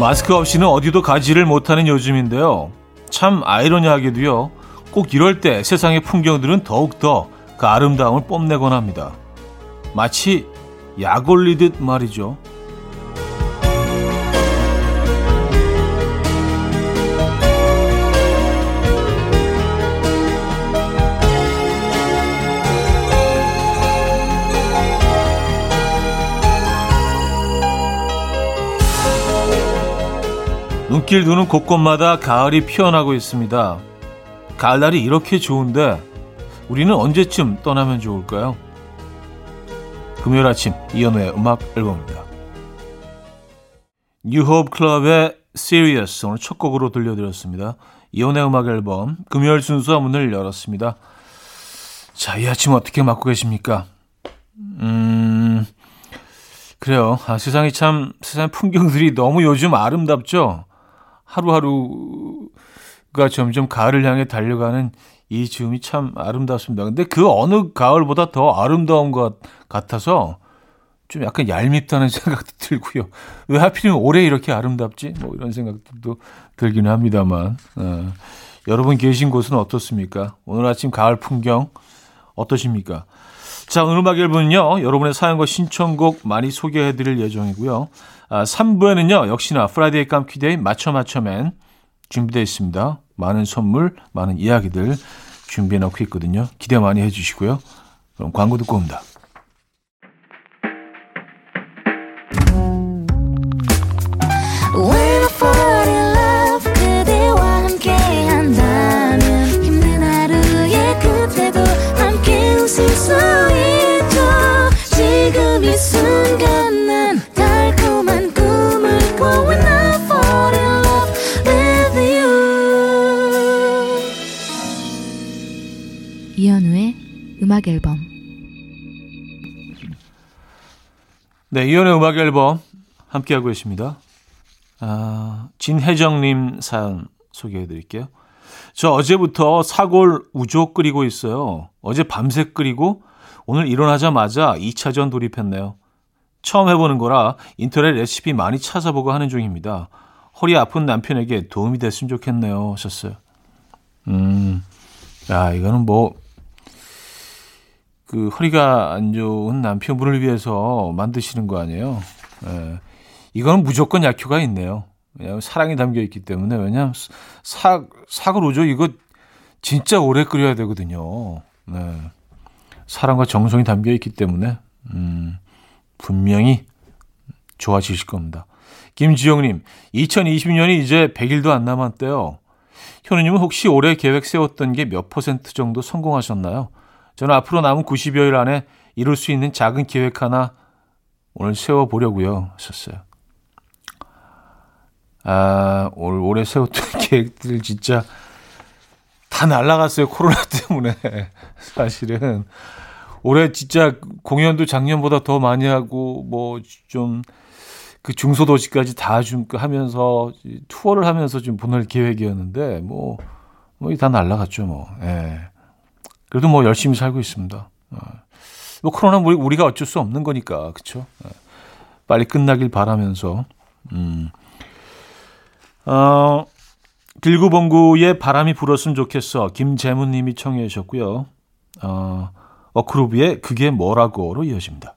마스크 없이는 어디도 가지를 못하는 요즘인데요. 참 아이러니하게도요. 꼭 이럴 때 세상의 풍경들은 더욱더 그 아름다움을 뽐내곤 합니다. 마치 약 올리듯 말이죠. 눈길 두는 곳곳마다 가을이 피어나고 있습니다. 가을날이 이렇게 좋은데 우리는 언제쯤 떠나면 좋을까요? 금요일 아침 이연우의 음악 앨범입니다. 뉴호흡 클럽의 Serious 오늘 첫 곡으로 들려드렸습니다. 이연우의 음악 앨범 금요일 순서 문을 열었습니다. 자, 이 아침 어떻게 맞고 계십니까? 음, 그래요. 아, 세상이 참, 세상 풍경들이 너무 요즘 아름답죠? 하루하루가 점점 가을을 향해 달려가는 이 즈음이 참 아름답습니다. 근데 그 어느 가을보다 더 아름다운 것 같아서 좀 약간 얄밉다는 생각도 들고요. 왜 하필이면 올해 이렇게 아름답지? 뭐 이런 생각도 들기는 합니다만. 어, 여러분 계신 곳은 어떻습니까? 오늘 아침 가을 풍경 어떠십니까? 자, 오늘 음악 앨범은요, 여러분의 사연과 신청곡 많이 소개해 드릴 예정이고요. 아, 3부에는요, 역시나 Friday 깜퀴day 맞춰 맞춰맨 준비되어 있습니다. 많은 선물, 많은 이야기들 준비해 놓고 있거든요. 기대 많이 해 주시고요. 그럼 광고 듣고 옵니다. 네, 이연의 음악 앨범 함께하고 계십니다. 아, 진혜정님 사연 소개해 드릴게요. 저 어제부터 사골 우조 끓이고 있어요. 어제 밤새 끓이고 오늘 일어나자마자 2차전 돌입했네요. 처음 해보는 거라 인터넷 레시피 많이 찾아보고 하는 중입니다. 허리 아픈 남편에게 도움이 됐으면 좋겠네요. 하셨어요. 음, 야, 이거는 뭐, 그 허리가 안 좋은 남편분을 위해서 만드시는 거 아니에요? 예. 이거는 무조건 약효가 있네요. 왜냐하면 사랑이 담겨 있기 때문에 왜냐하면 사 우조 이거 진짜 오래 끓여야 되거든요. 네. 사랑과 정성이 담겨 있기 때문에 음, 분명히 좋아지실 겁니다. 김지영님, 2020년이 이제 100일도 안 남았대요. 현우님은 혹시 올해 계획 세웠던 게 몇 퍼센트 정도 성공하셨나요? 저는 앞으로 남은 90여일 안에 이룰 수 있는 작은 계획 하나 오늘 세워보려고요. 하셨어요. 아, 올, 올해 세웠던 계획들 진짜 다 날라갔어요. 코로나 때문에. 사실은. 올해 진짜 공연도 작년보다 더 많이 하고, 뭐, 좀, 그 중소도시까지 다 좀 하면서, 투어를 하면서 좀 보낼 계획이었는데, 뭐, 뭐, 다 날라갔죠, 뭐. 예. 그래도 뭐 열심히 살고 있습니다. 어. 뭐 코로나 우리가 어쩔 수 없는 거니까 그렇죠. 빨리 끝나길 바라면서 음. 어, 길구봉구의 바람이 불었으면 좋겠어. 김재문님이 청해 주셨고요. 어, 어크루비의 그게 뭐라고로 이어집니다.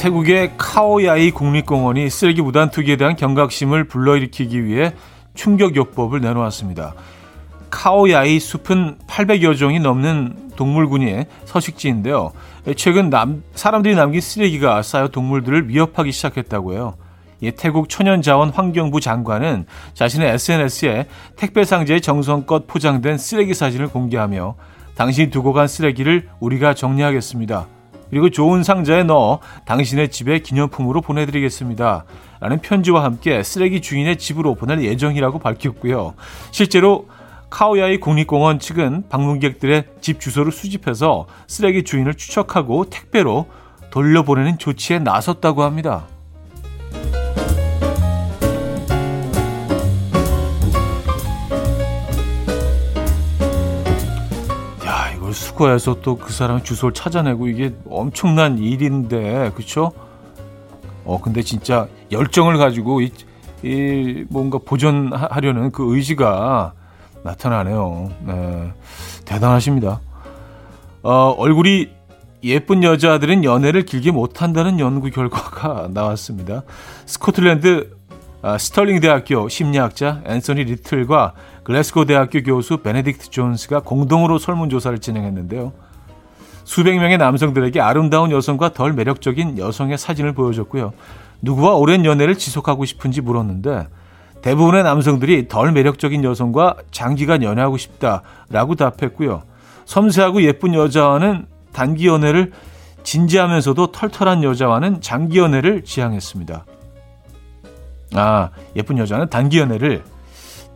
태국의 카오야이 국립공원이 쓰레기 무단 투기에 대한 경각심을 불러일으키기 위해 충격요법을 내놓았습니다. 카오야이 숲은 800여 종이 넘는 동물군의 서식지인데요. 최근 남, 사람들이 남긴 쓰레기가 쌓여 동물들을 위협하기 시작했다고 해요. 예, 태국 천연자원 환경부 장관은 자신의 SNS에 택배 상자에 정성껏 포장된 쓰레기 사진을 공개하며 당신이 두고 간 쓰레기를 우리가 정리하겠습니다. 그리고 좋은 상자에 넣어 당신의 집에 기념품으로 보내드리겠습니다. 라는 편지와 함께 쓰레기 주인의 집으로 보낼 예정이라고 밝혔고요. 실제로 카오야이 국립공원 측은 방문객들의 집 주소를 수집해서 쓰레기 주인을 추적하고 택배로 돌려보내는 조치에 나섰다고 합니다. 수거해서 또 그 사람의 주소를 찾아내고 이게 엄청난 일인데, 그쵸? 어, 근데 진짜 열정을 가지고 이, 이 뭔가 보존하려는 그 의지가 나타나네요. 네. 대단하십니다. 어, 얼굴이 예쁜 여자들은 연애를 길게 못한다는 연구 결과가 나왔습니다. 스코틀랜드 아, 스털링 대학교 심리학자 앤서니 리틀과 글래스고 대학교 교수 베네딕트 존스가 공동으로 설문조사를 진행했는데요. 수백 명의 남성들에게 아름다운 여성과 덜 매력적인 여성의 사진을 보여줬고요. 누구와 오랜 연애를 지속하고 싶은지 물었는데 대부분의 남성들이 덜 매력적인 여성과 장기간 연애하고 싶다라고 답했고요. 섬세하고 예쁜 여자와는 단기 연애를 진지하면서도 털털한 여자와는 장기 연애를 지향했습니다. 아, 예쁜 여자는 단기 연애를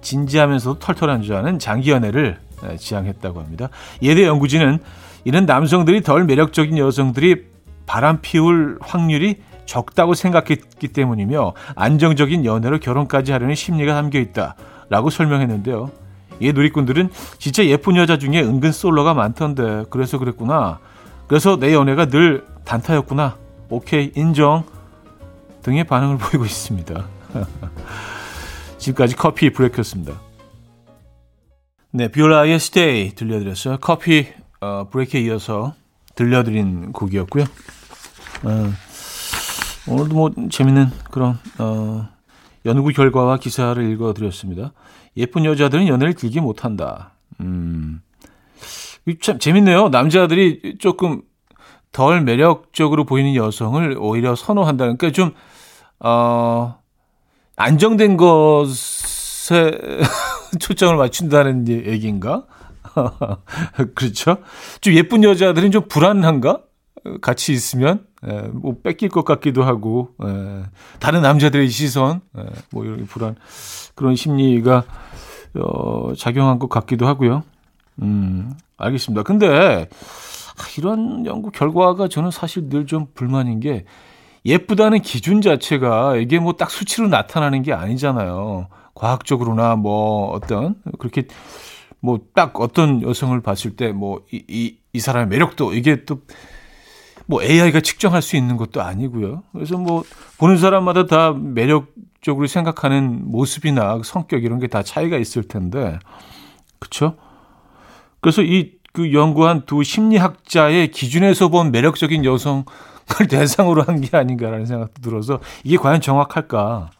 진지하면서도 털털한 여자는 장기 연애를 지향했다고 합니다. 예대 연구진은 이는 남성들이 덜 매력적인 여성들이 바람 피울 확률이 적다고 생각했기 때문이며 안정적인 연애로 결혼까지 하려는 심리가 담겨 있다라고 설명했는데요. 이 누리꾼들은 진짜 예쁜 여자 중에 은근 솔로가 많던데 그래서 그랬구나. 그래서 내 연애가 늘 단타였구나. 오케이 인정 등의 반응을 보이고 있습니다. 지금까지 커피 브레이크였습니다. 네, 비올라의 스테이 들려드렸어요. 커피 어, 브레이크에 이어서 들려드린 곡이었고요. 어, 오늘도 뭐 재밌는 그런 어, 연구 결과와 기사를 읽어드렸습니다. 예쁜 여자들은 연애를 길게 못한다. 음, 참 재밌네요. 남자들이 조금 덜 매력적으로 보이는 여성을 오히려 선호한다는 그러니까 좀 어, 안정된 것에 초점을 맞춘다는 얘기인가? 그렇죠? 좀 예쁜 여자들은 좀 불안한가? 같이 있으면 에, 예, 뭐 뺏길 것 같기도 하고 에, 예, 다른 남자들의 시선 에, 예, 뭐 이런 불안 그런 심리가 어, 작용한 것 같기도 하고요. 음, 알겠습니다. 근데 이런 연구 결과가 저는 사실 늘 좀 불만인 게 예쁘다는 기준 자체가 이게 뭐 딱 수치로 나타나는 게 아니잖아요. 과학적으로나 뭐 어떤 그렇게 뭐 딱 어떤 여성을 봤을 때 뭐 이 이 이 사람의 매력도 이게 또 뭐 AI가 측정할 수 있는 것도 아니고요. 그래서 뭐 보는 사람마다 다 매력적으로 생각하는 모습이나 성격 이런 게 다 차이가 있을 텐데. 그렇죠? 그래서 이 그 연구한 두 심리학자의 기준에서 본 매력적인 여성 을 대상으로 한 게 아닌가라는 생각도 들어서 이게 과연 정확할까?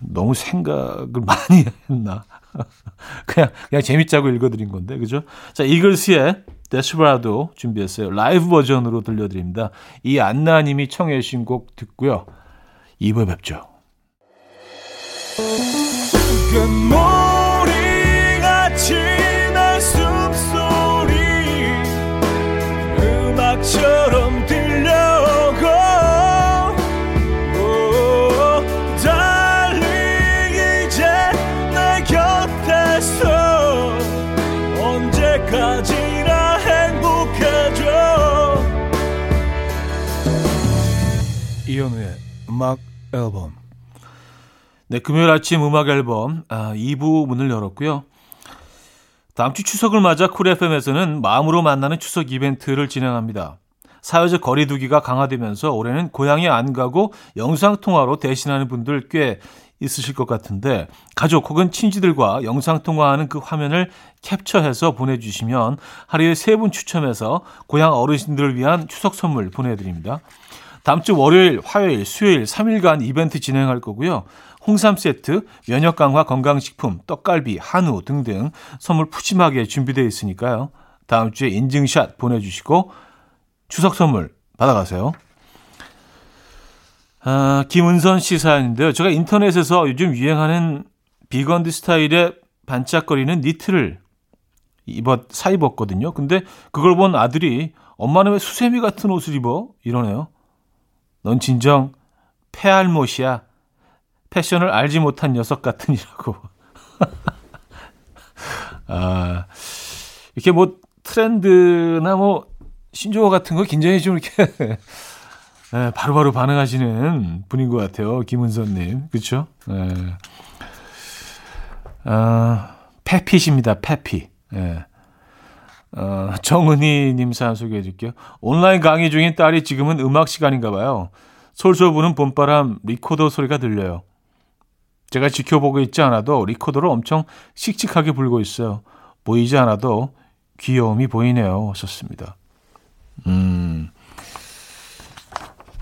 너무 생각을 많이 했나? 그냥 그냥 재밌자고 읽어드린 건데 그죠? 자 이글스의 데스브라도 준비했어요. 라이브 버전으로 들려드립니다. 이 안나님이 청해 주신 곡 듣고요. 2부에 뵙죠. 앨범. 네, 금요일 아침 음악 앨범 아, 2부 문을 열었고요. 다음 주 추석을 맞아 쿨 FM에서는 마음으로 만나는 추석 이벤트를 진행합니다. 사회적 거리두기가 강화되면서 올해는 고향에 안 가고 영상통화로 대신하는 분들 꽤 있으실 것 같은데 가족 혹은 친지들과 영상통화하는 그 화면을 캡처해서 보내주시면 하루에 세 분 추첨해서 고향 어르신들을 위한 추석 선물 보내드립니다. 다음 주 월요일, 화요일, 수요일 3일간 이벤트 진행할 거고요. 홍삼 세트, 면역 강화 건강식품, 떡갈비, 한우 등등 선물 푸짐하게 준비되어 있으니까요. 다음 주에 인증샷 보내주시고 추석 선물 받아가세요. 아, 김은선 씨 사연인데요. 제가 인터넷에서 요즘 유행하는 비건드 스타일의 반짝거리는 니트를 입었, 사 입었거든요. 근데 그걸 본 아들이 엄마는 왜 수세미 같은 옷을 입어? 이러네요. 넌 진정 패알못이야. 패션을 알지 못한 녀석 같으니라고. 아, 이렇게 뭐 트렌드나 뭐 신조어 같은 거 굉장히 좀 이렇게 네, 바로바로 반응하시는 분인 것 같아요. 김은선님. 그쵸? 네. 아, 패피입니다. 패피. 네. 어, 정은희님 사연 소개해 드릴게요. 온라인 강의 중인 딸이 지금은 음악 시간인가 봐요. 솔솔 부는 봄바람 리코더 소리가 들려요. 제가 지켜보고 있지 않아도 리코더를 엄청 씩씩하게 불고 있어요. 보이지 않아도 귀여움이 보이네요. 하셨습니다. 음,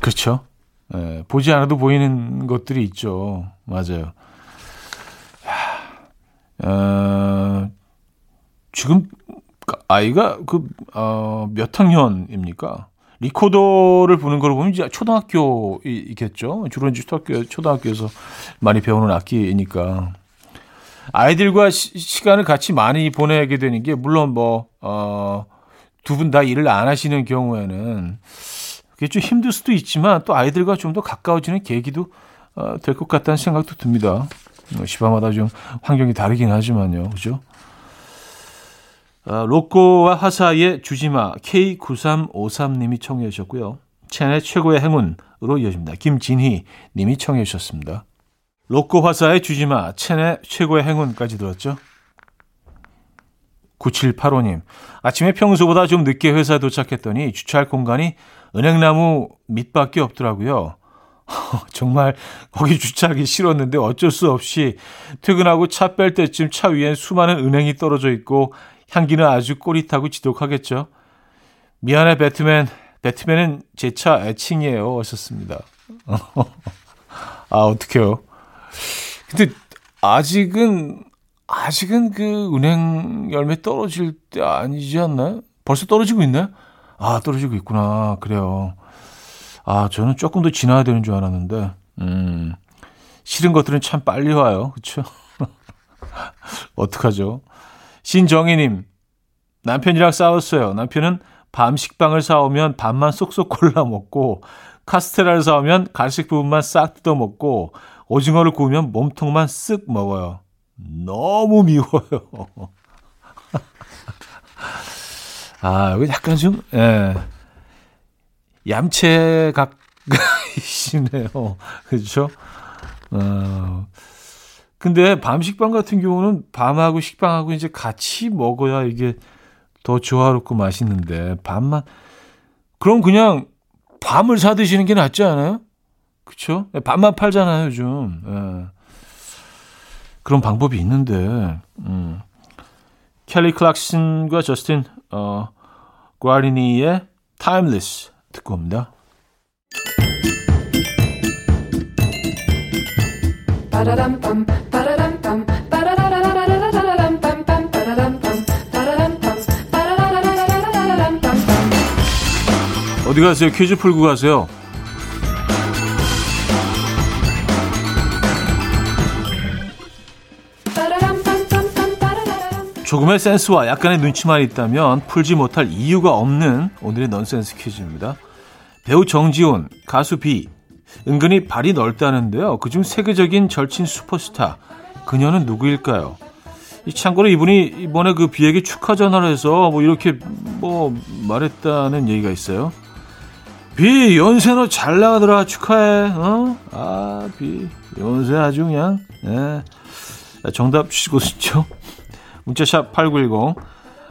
그렇죠. 예, 보지 않아도 보이는 것들이 있죠. 맞아요. 어, 지금 아이가 그, 어, 몇 학년입니까? 리코더를 부는 걸 보면 이제 초등학교이겠죠. 주로 이제 초등학교, 초등학교에서 많이 배우는 악기이니까. 아이들과 시, 간을 같이 많이 보내게 되는 게, 물론 뭐, 어, 두 분 다 일을 안 하시는 경우에는 그게 좀 힘들 수도 있지만 또 아이들과 좀 더 가까워지는 계기도 어, 될 것 같다는 생각도 듭니다. 뭐 시바마다 좀 환경이 다르긴 하지만요. 그죠? 어, 로꼬와 화사의 주지마 K9353님이 청해 주셨고요. 채널 최고의 행운으로 이어집니다. 김진희 님이 청해 주셨습니다. 로꼬 화사의 주지마 채널 최고의 행운까지 들었죠. 9785님. 아침에 평소보다 좀 늦게 회사에 도착했더니 주차할 공간이 은행나무 밑밖에 없더라고요. 정말 거기 주차하기 싫었는데 어쩔 수 없이 퇴근하고 차 뺄 때쯤 차 위엔 수많은 은행이 떨어져 있고 향기는 아주 꼬릿하고 지독하겠죠. 미안해 배트맨. 배트맨은 제 차 애칭이에요. 하셨습니다. 아 어떡해요. 근데 아직은 아직은 그 은행 열매 떨어질 때 아니지 않나요? 벌써 떨어지고 있나요? 아 떨어지고 있구나. 그래요. 아 저는 조금 더 지나야 되는 줄 알았는데 음 싫은 것들은 참 빨리 와요. 그렇죠? 어떡하죠? 신정희님, 남편이랑 싸웠어요. 남편은 밤 식빵을 사오면 밥만 쏙쏙 골라 먹고, 카스테라를 사오면 갈색 부분만 싹 뜯어 먹고, 오징어를 구우면 몸통만 쓱 먹어요. 너무 미워요. 아, 이거 약간 좀, 예. 얌체각이시네요. 그렇죠? 어, 근데 밤 식빵 같은 경우는 밤하고 식빵하고 이제 같이 먹어야 이게 더 조화롭고 맛있는데 밤만 그럼 그냥 밤을 사 드시는 게 낫지 않아요? 그렇죠? 밤만 팔잖아요, 요즘. 예. 그런 방법이 있는데. 음. 켈리 클락슨과 저스틴 어 과리니의 Timeless 듣고 옵니다. 어디 가세요? 퀴즈 풀고 가세요. 조금의 센스와 약간의 눈치만 있다면 풀지 못할 이유가 없는 오늘의 넌센스 퀴즈입니다. 배우 정지훈, 가수 비, 은근히 발이 넓다는데요. 그중 세계적인 절친 슈퍼스타, 그녀는 누구일까요? 이 참고로 이분이 이번에 그 비에게 축하 전화를 해서 뭐 이렇게 뭐 말했다는 얘기가 있어요. 비 연세 너 잘 나가더라. 축하해. 어? 아비 연세 아주 그냥. 예. 정답 주시고 싶죠? 문자샵 8910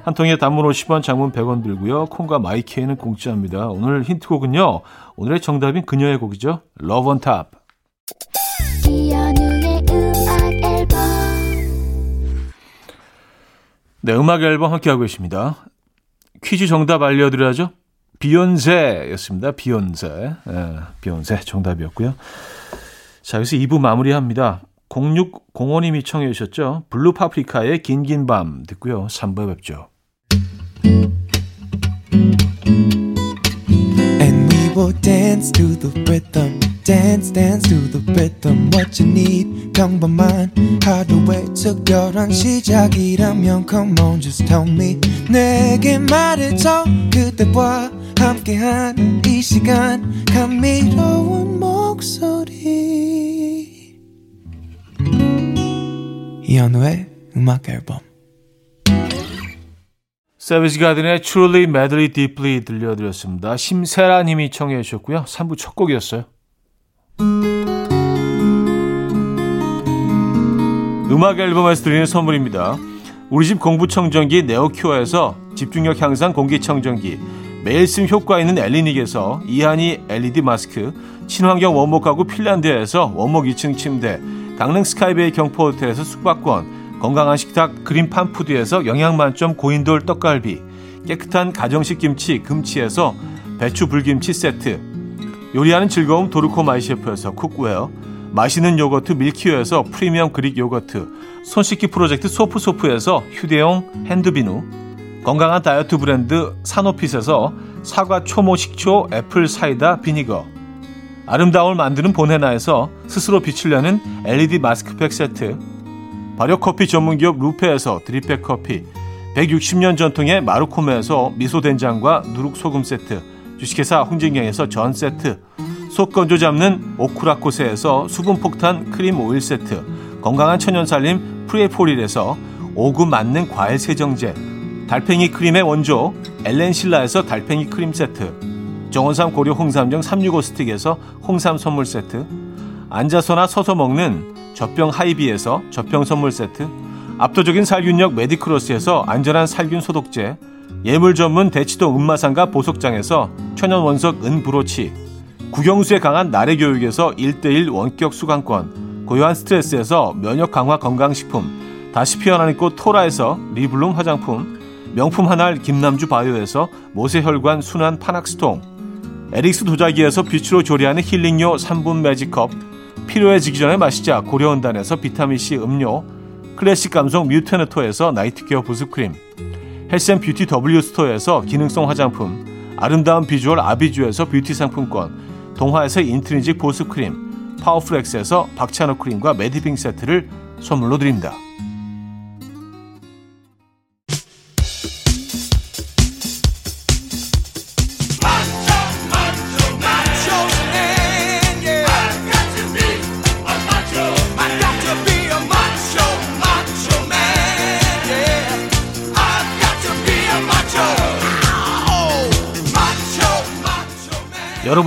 한 통에 단문 50원 장문 100원 들고요. 콩과 마이케이는 공짜입니다. 오늘 힌트곡은요. 오늘의 정답인 그녀의 곡이죠. Love on Top. 네 음악 앨범 함께하고 계십니다. 퀴즈 정답 알려드려야죠 비욘세였습니다. 비욘세. 예, 비욘세 정답이었고요. 자, 여기서 2부 마무리합니다. 0605님이 청해 주셨죠. 블루 파프리카의 긴긴 밤 듣고요. 3부에 뵙죠. Will dance to the rhythm. dance dance to the rhythm what you need 평범한 하루의 특별한 시작이라면 come on just tell me 내게 말해줘 그대와 함께한 이 시간 감미로운 목소리 이현우의 음악 앨범 세비지 가든의 Truly Madly Deeply 들려드렸습니다. 심세라 님이 청해 주셨고요. 3부 첫 곡이었어요. 음악 앨범에서 드리는 선물입니다. 우리 집 공부청정기 네오큐어에서 집중력 향상 공기청정기 매일 쓴 효과 있는 엘리닉에서 이하니 LED 마스크 친환경 원목 가구 핀란드에서 원목 2층 침대 강릉 스카이베이 경포 호텔에서 숙박권 건강한 식탁 그린 팜 푸드에서 영양만점 고인돌 떡갈비 깨끗한 가정식 김치 금치에서 배추 불김치 세트 요리하는 즐거움 도르코 마이셰프에서 cookware 맛있는 요거트 밀키오에서 프리미엄 그릭 요거트 손 씻기 프로젝트 소프소프에서 휴대용 핸드비누 건강한 다이어트 브랜드 사노핏에서 사과 초모 식초 apple cider vinegar. 아름다움을 만드는 보헤나에서 스스로 비추려는 LED 마스크팩 세트. 발효커피 전문기업 루페에서 drip bag 커피. 160년 전통의 마루코메에서 미소된장과 누룩소금 세트. 주식회사 홍진경에서 전 세트, 속 건조 잡는 오크라코스에서 수분폭탄 크림 오일 세트, 건강한 천연살림 프레포릴에서 오구 맞는 과일 세정제, 달팽이 크림의 원조 엘렌실라에서 달팽이 크림 세트, 정원삼 고려 홍삼정 365 스틱에서 홍삼 선물 세트, 앉아서나 서서 먹는 젖병 하이비에서 젖병 선물 세트, 압도적인 살균력 메디크로스에서 안전한 살균 소독제, 예물 전문 대치동 은마상가 보석장에서 천연 원석 은 브로치, 국영수에 강한 나래 교육에서 1대1 원격 수강권, 고요한 스트레스에서 면역 강화 건강식품, 다시 피어나는 꽃 토라에서 리블룸 화장품, 명품 한알 김남주 바이오에서 모세혈관 순환 파낙스통, 에릭스 도자기에서 빛으로 조리하는 힐링요 3분 매직컵, 필요해지기 전에 마시자 고려원단에서 비타민C 음료, 클래식 감성 뮤테너토에서 night care 보습크림, health and beauty W스토어에서 기능성 화장품, 아름다운 비주얼 아비주에서 뷰티 상품권, 동화에서 intrinsic 보습크림, 파워플렉스에서 박찬호 크림과 매디핑 세트를 선물로 드립니다.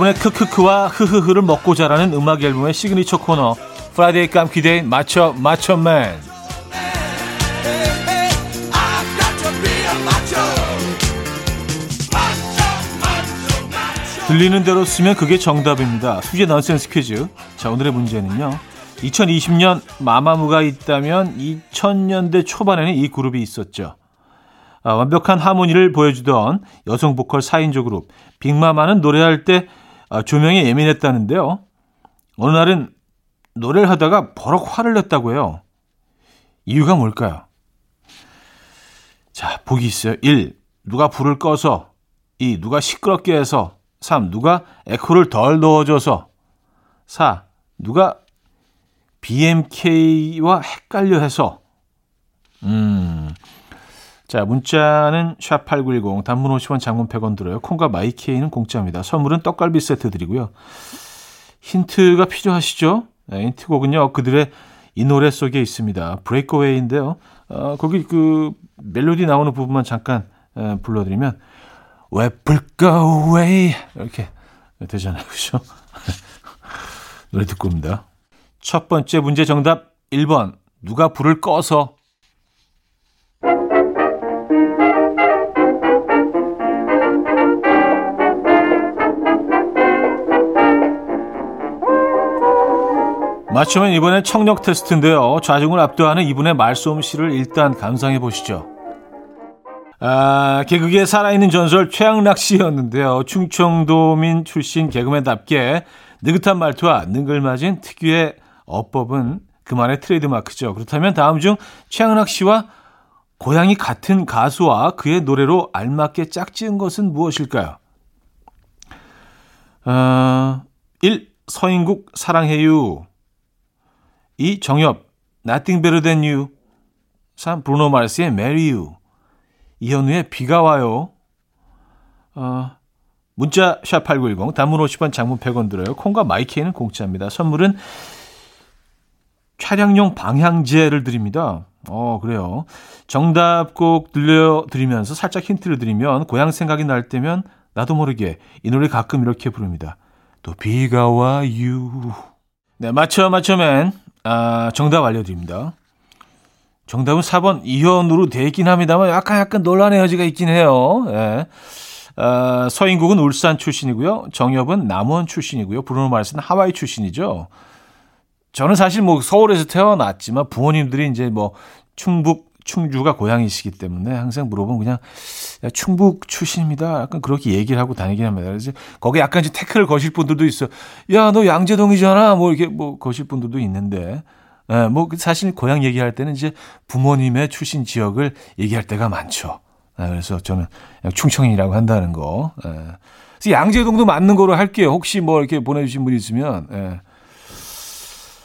여러분의 크크크와 흐흐흐를 먹고 자라는 음악 앨범의 시그니처 코너 Friday 깜퀴day 맞춰 맞춰맨 들리는 대로 쓰면 그게 정답입니다. 수제 넌센스 퀴즈. 자, 오늘의 문제는요. 2020년 마마무가 있다면 2000년대 초반에는 이 그룹이 있었죠. 아, 완벽한 하모니를 보여주던 여성 보컬 4인조 그룹 빅마마는 노래할 때 아, 조명에 예민했다는데요. 어느 날은 노래를 하다가 버럭 화를 냈다고 해요. 이유가 뭘까요? 자, 보기 있어요. 1. 누가 불을 꺼서 2. 누가 시끄럽게 해서 3. 누가 에코를 덜 넣어줘서 4. 누가 BMK와 헷갈려 해서 음, 자, 문자는 샵8910 단문 50원 장문 100원 들어요. 콩과 마이케이는 공짜입니다. 선물은 떡갈비 세트 드리고요. 힌트가 필요하시죠? 네, 힌트곡은요. 그들의 이 노래 속에 있습니다. 브레이크웨이인데요. 어, 거기 그 멜로디 나오는 부분만 잠깐 에, 불러드리면 왜왜 이렇게 되잖아요. 그죠? 노래 듣고 옵니다. 첫 번째 문제 정답 1번 누가 불을 꺼서 맞추면 이번엔 청력 테스트인데요. 좌중을 압도하는 이분의 말솜씨를 일단 감상해 보시죠. 아, 개그계 살아있는 전설 최양락 씨였는데요. 충청도민 출신 개그맨답게 느긋한 말투와 능글맞은 특유의 어법은 그만의 트레이드마크죠. 그렇다면 다음 중 최양락 씨와 고향이 같은 가수와 그의 노래로 알맞게 짝지은 것은 무엇일까요? 어, 1. 서인국 사랑해요. 2. 정엽 Nothing Better Than You 3. 브루노 마르스의 Marry You 이현우의 비가 와요. 어, 문자 샵8910 단문 50원 장문 100원 들어요. 콩과 마이케이는 공짜입니다. 선물은 차량용 방향제를 드립니다. 어, 그래요. 정답 꼭 들려드리면서 살짝 힌트를 드리면 고향 생각이 날 때면 나도 모르게 이 노래 가끔 이렇게 부릅니다. 또 비가 와유. 네, 맞춰 맞춰맨. 아, 정답 알려드립니다. 정답은 4번 이현우로 되어 있긴 합니다만 약간 약간 논란의 여지가 있긴 해요. 예. 어, 서인국은 울산 출신이고요. 정엽은 남원 출신이고요. 브루노 마르스는 하와이 출신이죠. 저는 사실 뭐 서울에서 태어났지만 부모님들이 이제 뭐 충북 충주가 고향이시기 때문에 항상 물어보면 그냥 야, 충북 출신입니다. 약간 그렇게 얘기를 하고 다니긴 합니다. 그래서 거기에 약간 이제 태클을 거실 분들도 있어. 야, 너 양재동이잖아. 뭐 이렇게 뭐 거실 분들도 있는데. 예, 뭐 사실 고향 얘기할 때는 이제 부모님의 출신 지역을 얘기할 때가 많죠. 예, 그래서 저는 충청인이라고 한다는 거. 예. 그래서 양재동도 맞는 거로 할게요. 혹시 뭐 이렇게 보내주신 분 있으면. 예.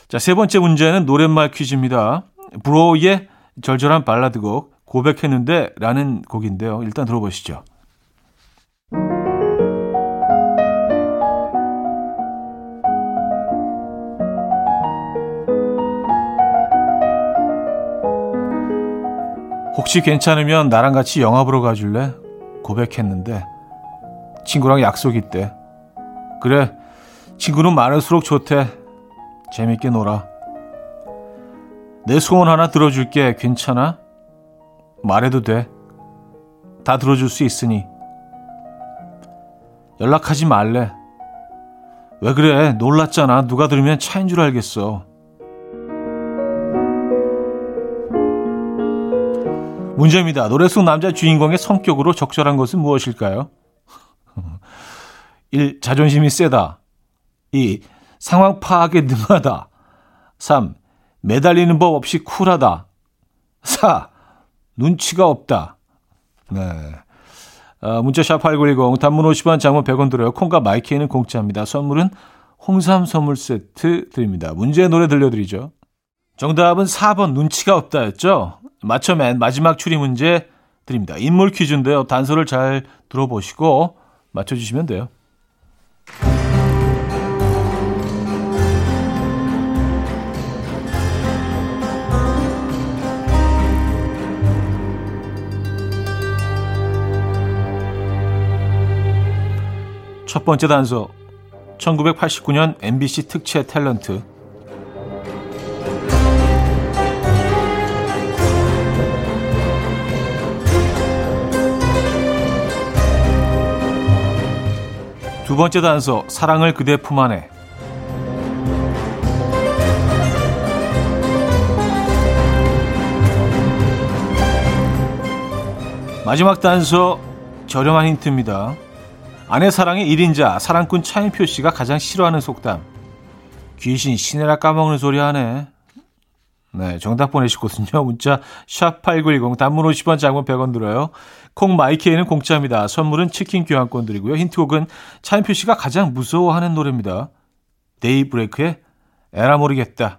자, 세 번째 문제는 노랫말 퀴즈입니다. 브로의 절절한 발라드곡 고백했는데 라는 곡인데요. 일단 들어보시죠. 혹시 괜찮으면 나랑 같이 영화 보러 가줄래? 고백했는데 친구랑 약속 있대. 그래, 친구는 많을수록 좋대. 재밌게 놀아. 내 소원 하나 들어줄게. 괜찮아? 말해도 돼. 다 들어줄 수 있으니. 연락하지 말래. 왜 그래? 놀랐잖아. 누가 들으면 차인 줄 알겠어. 문제입니다. 노래 속 남자 주인공의 성격으로 적절한 것은 무엇일까요? 1. 자존심이 세다. 2. 상황 파악에 능하다. 3. 매달리는 법 없이 쿨하다. 4. 눈치가 없다. 네. 어, 문자 샵 8910 단문 50원 장문 100원 들어요. 콩과 마이케이는 공짜입니다. 선물은 홍삼 선물 세트 드립니다. 문제 노래 들려드리죠. 정답은 4번 눈치가 없다였죠. 맞춰 맨 마지막 추리 문제 드립니다. 인물 퀴즈인데요. 단서를 잘 들어보시고 맞춰주시면 돼요. 첫 번째 단서. 1989년 MBC 특채 탤런트. 두 번째 단서. 사랑을 그대 품 안에. 마지막 단서. 저렴한 힌트입니다. 아내 사랑의 1인자 사랑꾼 차인표 씨가 가장 싫어하는 속담 귀신 신애라 까먹는 소리 하네. 네, 정답 보내시거든요. 문자 샵8910 단문 50원 장문 100원 들어요. 콩 마이케이는 공짜입니다. 선물은 치킨 교환권 드리고요. 힌트곡은 차인표 씨가 가장 무서워하는 노래입니다. 데이브레이크의 에라 모르겠다.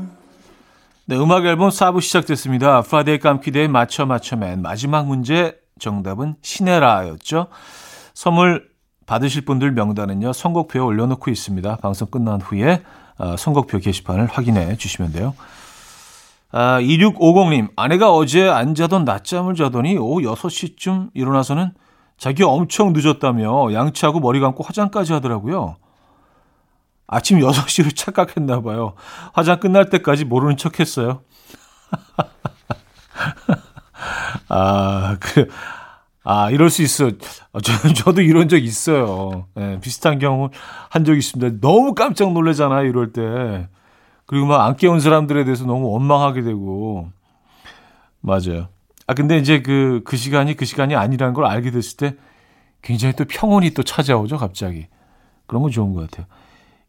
네, 음악 앨범 4부 시작됐습니다. Friday 깜퀴day 맞춰 맞춰맨 마지막 문제 정답은 신애라였죠. 선물 받으실 분들 명단은요. 선곡표에 올려놓고 있습니다. 방송 끝난 후에 어, 선곡표 게시판을 확인해 주시면 돼요. 아, 2650님, 아내가 어제 안 자던 낮잠을 자더니 오후 6시쯤 일어나서는 자기 엄청 늦었다며 양치하고 머리 감고 화장까지 하더라고요. 아침 6시로 착각했나 봐요. 화장 끝날 때까지 모르는 척 했어요. 아, 그, 아, 이럴 수 있어. 저, 저도 이런 적 있어요. 네, 비슷한 경우 한 적 있습니다. 너무 깜짝 놀래잖아요, 이럴 때. 그리고 막 안 깨운 사람들에 대해서 너무 원망하게 되고. 맞아요. 아, 근데 이제 그, 그 시간이 그 시간이 아니라는 걸 알게 됐을 때 굉장히 또 평온이 또 찾아오죠, 갑자기. 그런 건 좋은 것 같아요.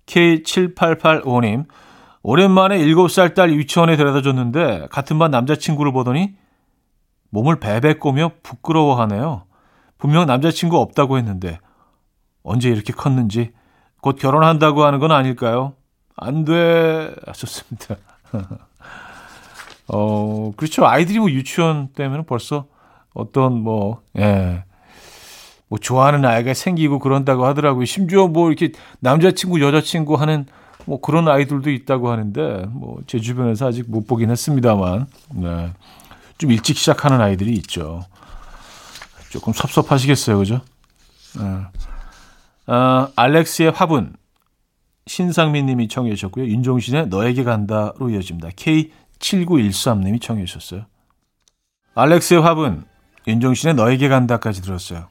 K7885님, 오랜만에 7살 딸 유치원에 데려다 줬는데 같은 반 남자친구를 보더니 몸을 베베 꼬며 부끄러워하네요. 분명 남자친구 없다고 했는데 언제 이렇게 컸는지 곧 결혼한다고 하는 건 아닐까요? 안 돼. 하셨습니다. 어, 그렇죠. 아이들이 뭐 유치원 때문에 벌써 어떤 뭐, 예. 뭐 좋아하는 아이가 생기고 그런다고 하더라고요. 심지어 뭐 이렇게 남자친구, 여자친구 하는 뭐 그런 아이들도 있다고 하는데 뭐 제 주변에서 아직 못 보긴 했습니다만, 네. 좀 일찍 시작하는 아이들이 있죠. 조금 섭섭하시겠어요, 그죠? 네. 어, 알렉스의 화분. 신상민 님이 청해 주셨고요. 윤종신의 너에게 간다로 이어집니다. K7913님이 청해 주셨어요. 알렉스의 화분, 윤종신의 너에게 간다까지 들었어요.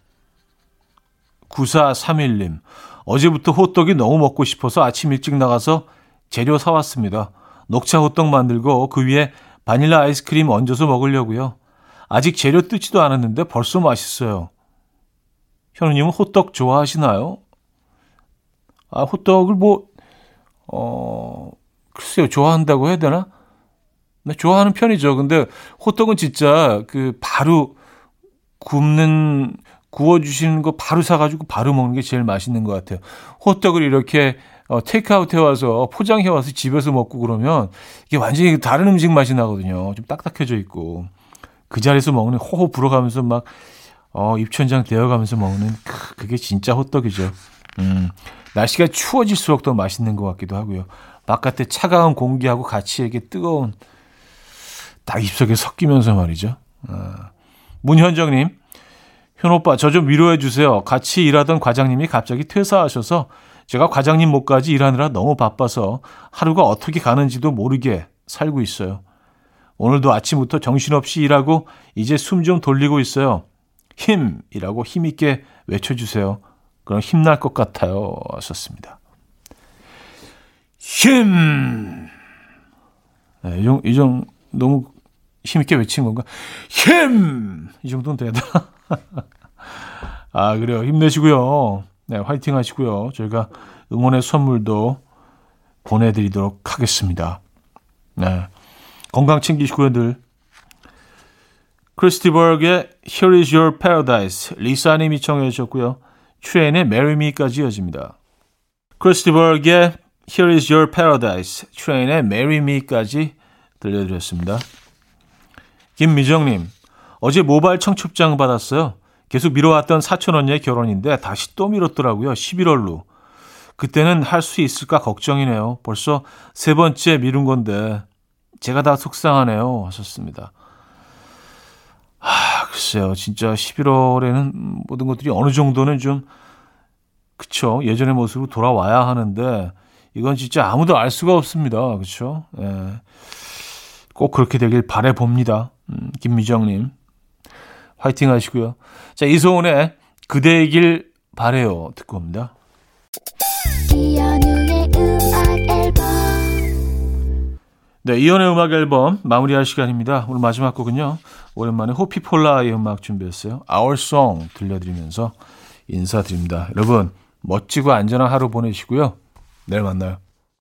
9431님, 어제부터 호떡이 너무 먹고 싶어서 아침 일찍 나가서 재료 사왔습니다. 녹차 호떡 만들고 그 위에 바닐라 아이스크림 얹어서 먹으려고요. 아직 재료 뜯지도 않았는데 벌써 맛있어요. 현우님은 호떡 좋아하시나요? 아, 호떡을 뭐, 어, 글쎄요, 좋아한다고 해야 되나? 네, 좋아하는 편이죠. 근데 호떡은 진짜 그 바로 굽는, 구워주시는 거 바로 사가지고 바로 먹는 게 제일 맛있는 것 같아요. 호떡을 이렇게 어, 테이크아웃 해와서 포장해 와서 집에서 먹고 그러면 이게 완전히 다른 음식 맛이 나거든요. 좀 딱딱해져 있고 그 자리에서 먹는 호호 불어가면서 막 어, 입천장 되어가면서 먹는 크, 그게 진짜 호떡이죠. 음, 날씨가 추워질수록 더 맛있는 것 같기도 하고요. 바깥에 차가운 공기하고 같이 이렇게 뜨거운 딱 입속에 섞이면서 말이죠. 아, 문현정님, 현 오빠 저 좀 위로해 주세요. 같이 일하던 과장님이 갑자기 퇴사하셔서 제가 과장님 목까지 일하느라 너무 바빠서 하루가 어떻게 가는지도 모르게 살고 있어요. 오늘도 아침부터 정신없이 일하고 이제 숨 좀 돌리고 있어요. 힘이라고 힘있게 외쳐주세요. 그럼 힘날 것 같아요. 하셨습니다. 힘! 네, 이, 정, 이 정, 너무 힘있게 외친 건가? 힘! 이 정도는 되다. 아, 그래요. 힘내시고요. 네, 화이팅 하시고요. 저희가 응원의 선물도 보내드리도록 하겠습니다. 네. 건강 챙기시고요, 늘. 크리스 디 버그의 Here is your paradise. 리사님이 청해 주셨고요. 트레인의 Marry me까지 이어집니다. 크리스 디 버그의 Here is your paradise. 트레인의 Marry me까지 들려드렸습니다. 김미정님, 어제 모바일 청첩장 받았어요. 계속 미뤄왔던 사촌 언니의 결혼인데 다시 또 미뤘더라고요. 11월로. 그때는 할 수 있을까 걱정이네요. 벌써 세 번째 미룬 건데 제가 다 속상하네요. 하셨습니다. 아, 글쎄요. 진짜 11월에는 모든 것들이 어느 정도는 좀 그쵸. 예전의 모습으로 돌아와야 하는데 이건 진짜 아무도 알 수가 없습니다. 그쵸? 예. 꼭 그렇게 되길 바래 봅니다. 음, 김미정님. 화이팅 하시고요. 자, 이소은의 그대이길 바래요. 듣고 옵니다. 네, 이연의 음악 앨범 마무리할 시간입니다. 오늘 마지막 곡은요. 오랜만에 호피폴라의 음악 준비했어요. Our Song 들려드리면서 인사드립니다. 여러분, 멋지고 안전한 하루 보내시고요. 내일 만나요.